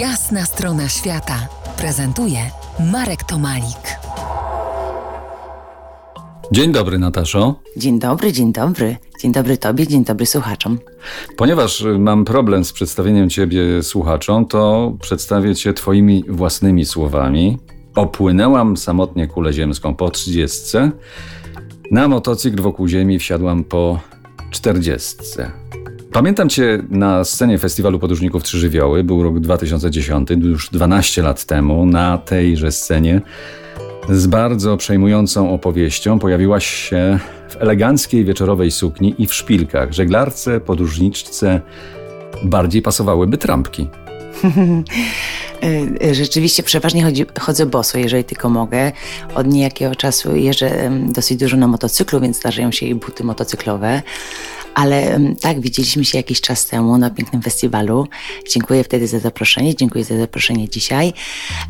Jasna strona świata prezentuje Marek Tomalik. Dzień dobry, Nataszo. Dzień dobry, dzień dobry. Dzień dobry Tobie, dzień dobry słuchaczom. Ponieważ mam problem z przedstawieniem Ciebie słuchaczom, to przedstawię Cię Twoimi własnymi słowami. Opłynęłam samotnie kulę ziemską po trzydziestce. Na motocykl wokół Ziemi wsiadłam po czterdziestce. Pamiętam Cię na scenie Festiwalu Podróżników Trzy Żywioły. Był rok 2010, już 12 lat temu. Na tejże scenie z bardzo przejmującą opowieścią pojawiłaś się w eleganckiej wieczorowej sukni i w szpilkach. Żeglarce, podróżniczce bardziej pasowałyby trampki. Rzeczywiście przeważnie chodzi, chodzę boso, jeżeli tylko mogę. Od niejakiego czasu jeżdżę dosyć dużo na motocyklu, więc zdarzają się i buty motocyklowe. Ale tak, widzieliśmy się jakiś czas temu na pięknym festiwalu. Dziękuję wtedy za zaproszenie, dziękuję za zaproszenie dzisiaj.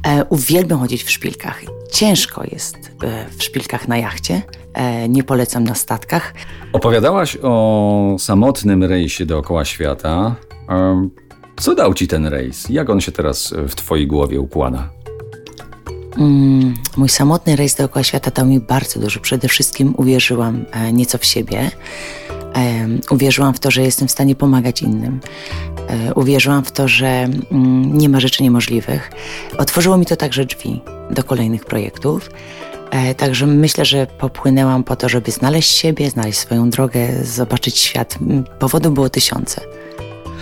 E, uwielbiam chodzić w szpilkach. Ciężko jest e, w szpilkach na jachcie. E, nie polecam na statkach. Opowiadałaś o samotnym rejsie dookoła świata. Co dał ci ten rejs? Jak on się teraz w twojej głowie układa? Mm, mój samotny rejs dookoła świata dał mi bardzo dużo. Przede wszystkim uwierzyłam nieco w siebie. Uwierzyłam w to, że jestem w stanie pomagać innym. E, uwierzyłam w to, że mm, nie ma rzeczy niemożliwych. Otworzyło mi to także drzwi do kolejnych projektów. E, także myślę, że popłynęłam po to, żeby znaleźć siebie, znaleźć swoją drogę, zobaczyć świat. Powodów było tysiące.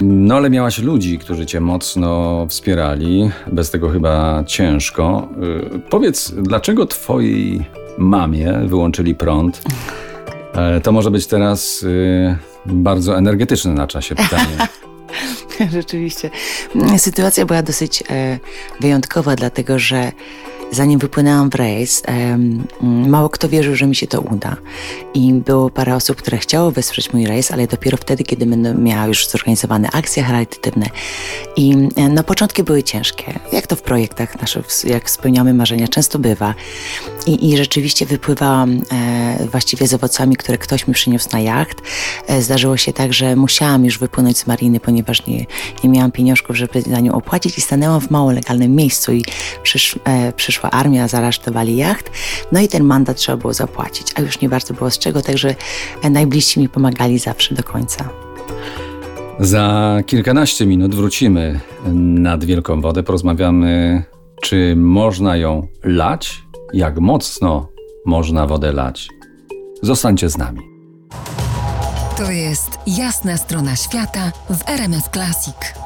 No ale miałaś ludzi, którzy cię mocno wspierali. Bez tego chyba ciężko. Yy, powiedz, dlaczego twojej mamie wyłączyli prąd? E, to może być teraz yy, bardzo energetyczne na czasie pytanie. Rzeczywiście. Sytuacja była dosyć e, wyjątkowa, dlatego że zanim wypłynęłam w rejs, mało kto wierzył, że mi się to uda. I było parę osób, które chciało wesprzeć mój rejs, ale dopiero wtedy, kiedy będę miała już zorganizowane akcje charytatywne. I no, początki były ciężkie, jak to w projektach naszych, jak spełniamy marzenia, często bywa. I, i rzeczywiście wypływałam e, właściwie z owocami, które ktoś mi przyniósł na jacht. E, zdarzyło się tak, że musiałam już wypłynąć z mariny, ponieważ nie, nie miałam pieniążków, żeby za nią opłacić i stanęłam w mało legalnym miejscu i przysz, e, przyszła armia, zarasztowali jacht, no i ten mandat trzeba było zapłacić, a już nie bardzo było z czego, także najbliżsi mi pomagali zawsze do końca. Za kilkanaście minut wrócimy nad Wielką Wodę, porozmawiamy, czy można ją lać, jak mocno można wodę lać. Zostańcie z nami. To jest jasna strona świata w RMS Classic.